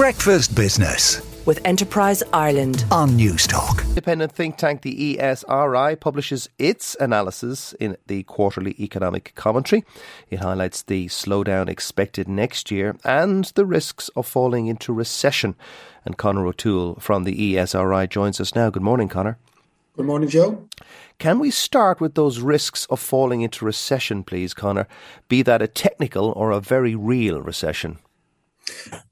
Breakfast Business with Enterprise Ireland on Newstalk. Independent think tank the ESRI publishes its analysis in the quarterly economic commentary. It highlights the slowdown expected next year and the risks of falling into recession. And Conor O'Toole from the ESRI joins us now. Good morning, Conor. Good morning, Joe. Can we start with those risks of falling into recession, please, Conor? Be that a technical or a very real recession?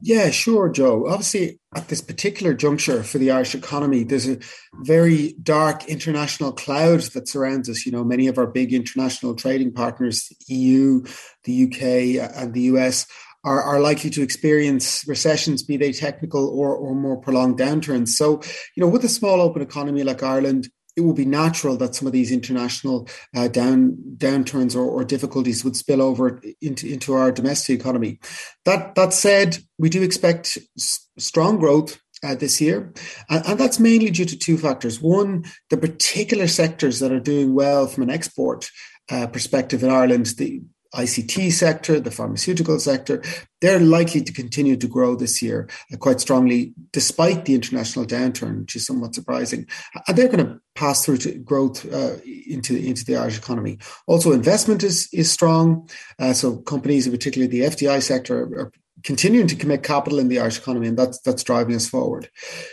Yeah, sure, Joe. Obviously, at this particular juncture for the Irish economy, there's a very dark international cloud that surrounds us. You know, many of our big international trading partners, EU, the UK, uh, and the US, are, are likely to experience recessions, be they technical or, or more prolonged downturns. So, you know, with a small open economy like Ireland, it would be natural that some of these international uh, down downturns or, or, difficulties would spill over into, into our domestic economy. That that said, we do expect s- strong growth uh, this year. And, and, that's mainly due to two factors. One, the particular sectors that are doing well from an export uh, perspective in Ireland, the, ICT sector, the pharmaceutical sector, they're likely to continue to grow this year uh, quite strongly, despite the international downturn, which is somewhat surprising. And they're going to pass through to growth uh, into, into the Irish economy. Also, investment is, is strong. Uh, so companies, particularly the FDI sector, are continuing to commit capital in the Irish economy, and that's that's driving us forward.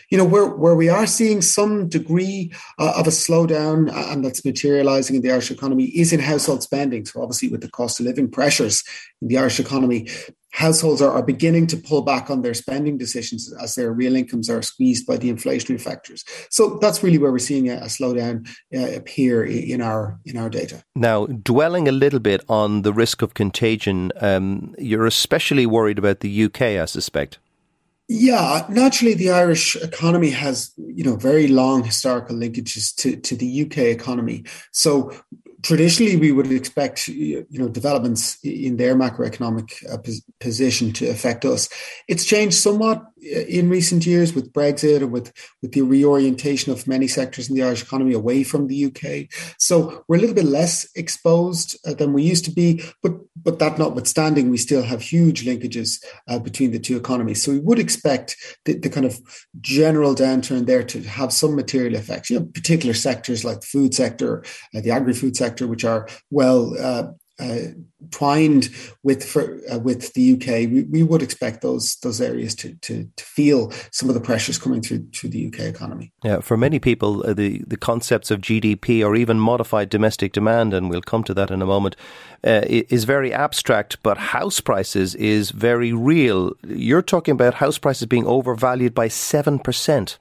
You know, where where we are seeing some degree uh, of a slowdown, uh, and that's materialising in the Irish economy, is in household spending. So obviously, with the cost of living pressures in the Irish economy, households are, are beginning to pull back on their spending decisions as their real incomes are squeezed by the inflationary factors. So that's really where we're seeing a, a slowdown uh, appear in our in our data. Now, dwelling a little bit on the risk of contagion, um, you're especially worried about the UK, I suspect. Yeah, naturally, the Irish economy has you know very long historical linkages to to the UK economy. So traditionally we would expect you know developments in their macroeconomic uh, position to affect us. It's changed somewhat in recent years with brexit and with with the reorientation of many sectors in the irish economy away from the uk so we're a little bit less exposed uh, than we used to be but but that notwithstanding we still have huge linkages uh, between the two economies. So we would expect the, the kind of general downturn there to have some material effects you know particular sectors like the food sector uh, the agri-food sector sector, which are well uh, twined with for, uh, with the UK, we, we would expect those those areas to, to, to feel some of the pressures coming through through the UK economy. Yeah, for many people, uh, the the concepts of GDP or even modified domestic demand, and we'll come to that in a moment, uh, is very abstract. But house prices is very real. You're talking about house prices being overvalued by seven percent.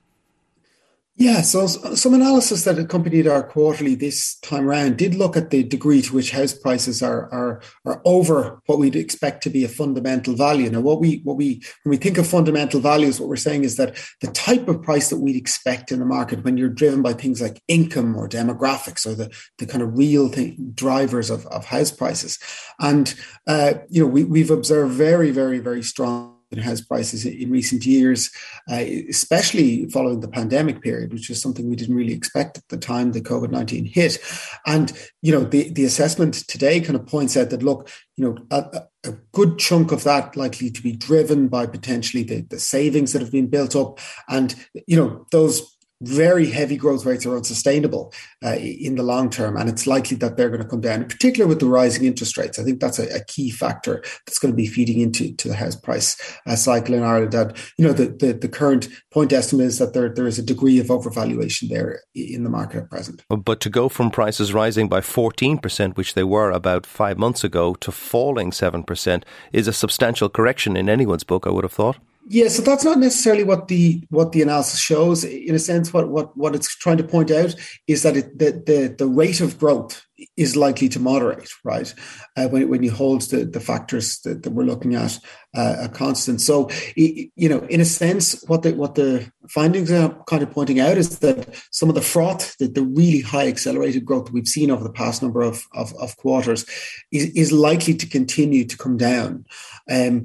Yeah, so some analysis that accompanied our quarterly this time around did look at the degree to which house prices are are are over what we'd expect to be a fundamental value. Now, what we what we when we think of fundamental values, what we're saying is that the type of price that we'd expect in the market when you're driven by things like income or demographics or the the kind of real thing, drivers of, of house prices, and uh, you know we we've observed very very very strong in house prices in recent years, uh, especially following the pandemic period, which was something we didn't really expect at the time the COVID 19 hit. And, you know, the, the assessment today kind of points out that, look, you know, a, a good chunk of that likely to be driven by potentially the, the savings that have been built up and, you know, those very heavy growth rates are unsustainable uh, in the long term, and it's likely that they're going to come down, in particular with the rising interest rates. I think that's a, a key factor that's going to be feeding into to the house price uh, cycle in Ireland. And you know, the, the, the current point estimate is that there there is a degree of overvaluation there in the market at present. But to go from prices rising by fourteen percent, which they were about five months ago, to falling seven percent, is a substantial correction in anyone's book. I would have thought. Yeah, so that's not necessarily what the what the analysis shows. In a sense, what what what it's trying to point out is that it, the the the rate of growth is likely to moderate, right? Uh, when, when you hold the, the factors that, that we're looking at uh, a constant. So, you know, in a sense, what the what the findings are kind of pointing out is that some of the froth, the, the really high accelerated growth we've seen over the past number of, of, of quarters, is, is likely to continue to come down. Um,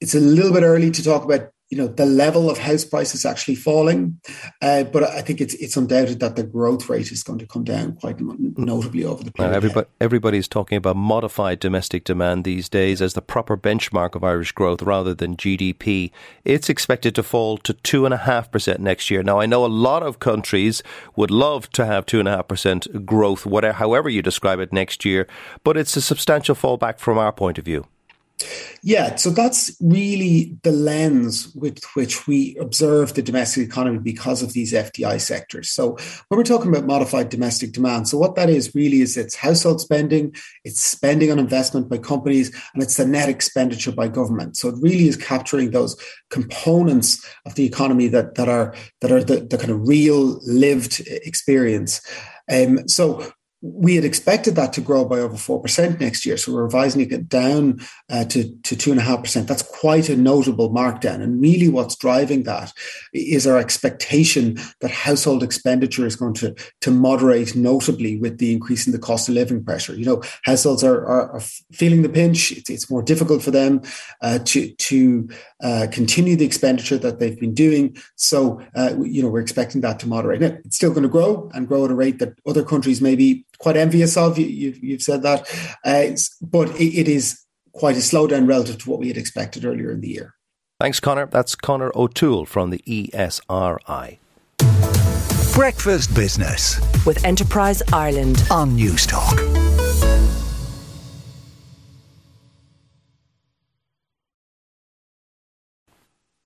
it's a little bit early to talk about you know the level of house prices actually falling, uh, but I think it's it's undoubted that the growth rate is going to come down quite notably over the period. Now, everybody, everybody's talking about modified domestic demand these days as the proper benchmark of Irish growth rather than GDP. It's expected to fall to two and a half percent next year. Now, I know a lot of countries would love to have two and a half percent growth, whatever, however you describe it, next year, but it's a substantial fallback from our point of view. Yeah, so that's really the lens with which we observe the domestic economy because of these FDI sectors. So when we're talking about modified domestic demand, so what that is really is it's household spending, it's spending on investment by companies, and it's the net expenditure by government. So it really is capturing those components of the economy that that are that are the, the kind of real lived experience. Um, so we had expected that to grow by over 4% next year. So we're revising it down uh, to, to 2.5%. That's quite a notable markdown. And really, what's driving that is our expectation that household expenditure is going to, to moderate notably with the increase in the cost of living pressure. You know, households are, are, are feeling the pinch. It's, it's, more difficult for them uh, to, to uh, continue the expenditure that they've been doing. So, uh, you know, we're expecting that to moderate. Now, it's still going to grow and grow at a rate that other countries maybe quite envious of. You, have you've said that, uh, but it, it is quite a slowdown relative to what we had expected earlier in the year. Thanks, Conor. That's Conor O'Toole from the ESRI. Breakfast Business with Enterprise Ireland on Newstalk.